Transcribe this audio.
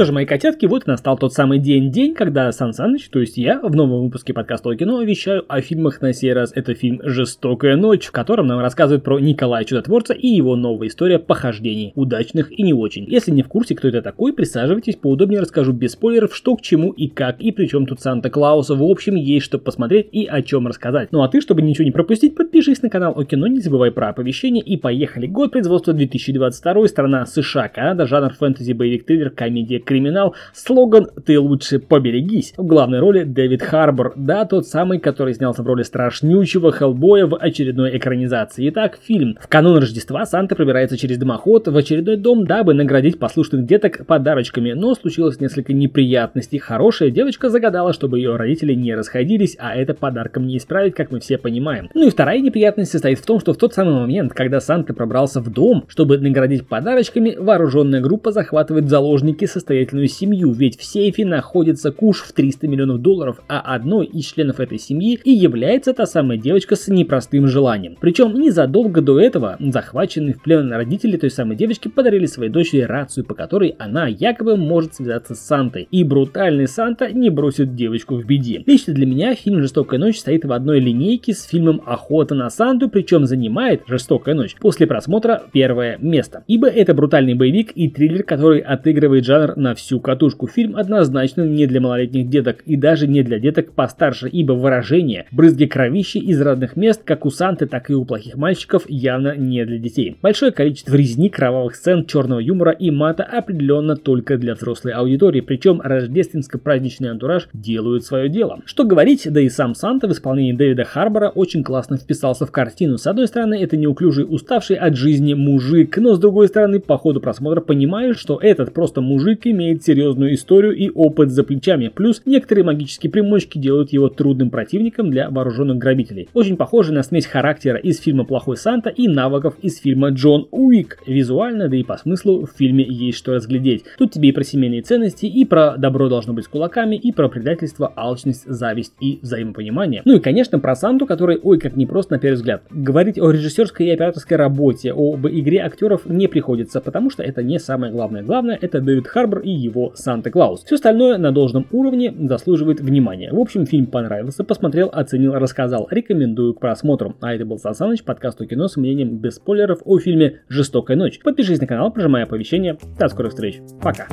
что же, мои котятки, вот и настал тот самый день-день, когда Сан Саныч, то есть я, в новом выпуске подкаста о кино вещаю о фильмах на сей раз. Это фильм «Жестокая ночь», в котором нам рассказывают про Николая Чудотворца и его новая история похождений, удачных и не очень. Если не в курсе, кто это такой, присаживайтесь, поудобнее расскажу без спойлеров, что к чему и как, и при чем тут Санта-Клауса. В общем, есть что посмотреть и о чем рассказать. Ну а ты, чтобы ничего не пропустить, подпишись на канал о кино, не забывай про оповещения и поехали. Год производства 2022, страна США, Канада, жанр фэнтези, боевик, триллер, комедия, криминал. Слоган «Ты лучше поберегись». В главной роли Дэвид Харбор, да, тот самый, который снялся в роли страшнючего Хеллбоя в очередной экранизации. Итак, фильм. В канун Рождества Санта пробирается через дымоход в очередной дом, дабы наградить послушных деток подарочками, но случилось несколько неприятностей. Хорошая девочка загадала, чтобы ее родители не расходились, а это подарком не исправить, как мы все понимаем. Ну и вторая неприятность состоит в том, что в тот самый момент, когда Санта пробрался в дом, чтобы наградить подарочками, вооруженная группа захватывает заложники состоятельную семью, ведь в сейфе находится куш в 300 миллионов долларов, а одной из членов этой семьи и является та самая девочка с непростым желанием. Причем незадолго до этого захваченные в плен родители той самой девочки подарили своей дочери рацию, по которой она якобы может связаться с Сантой. И брутальный Санта не бросит девочку в беде. Лично для меня фильм «Жестокая ночь» стоит в одной линейке с фильмом «Охота на Санту», причем занимает «Жестокая ночь» после просмотра первое место. Ибо это брутальный боевик и триллер, который отыгрывает жанр на всю катушку. Фильм однозначно не для малолетних деток и даже не для деток постарше, ибо выражение брызги кровищи из разных мест, как у Санты, так и у плохих мальчиков, явно не для детей. Большое количество резни, кровавых сцен, черного юмора и мата определенно только для взрослой аудитории, причем рождественско-праздничный антураж делают свое дело. Что говорить, да и сам Санта в исполнении Дэвида Харбора очень классно вписался в картину. С одной стороны, это неуклюжий, уставший от жизни мужик, но с другой стороны, по ходу просмотра понимаешь, что этот просто мужик имеет серьезную историю и опыт за плечами, плюс некоторые магические примочки делают его трудным противником для вооруженных грабителей. Очень похоже на смесь характера из фильма «Плохой Санта» и навыков из фильма «Джон Уик». Визуально, да и по смыслу в фильме есть что разглядеть. Тут тебе и про семейные ценности, и про добро должно быть с кулаками, и про предательство, алчность, зависть и взаимопонимание. Ну и, конечно, про Санту, который, ой, как непросто на первый взгляд. Говорить о режиссерской и операторской работе, об игре актеров не приходится, потому что это не самое главное. Главное это Дэвид Харбор и его Санта-Клаус. Все остальное на должном уровне заслуживает внимания. В общем, фильм понравился, посмотрел, оценил, рассказал. Рекомендую к просмотру. А это был Сансаныч, подкаст о кино с мнением без спойлеров о фильме «Жестокая ночь». Подпишись на канал, прожимай оповещения. До скорых встреч. Пока.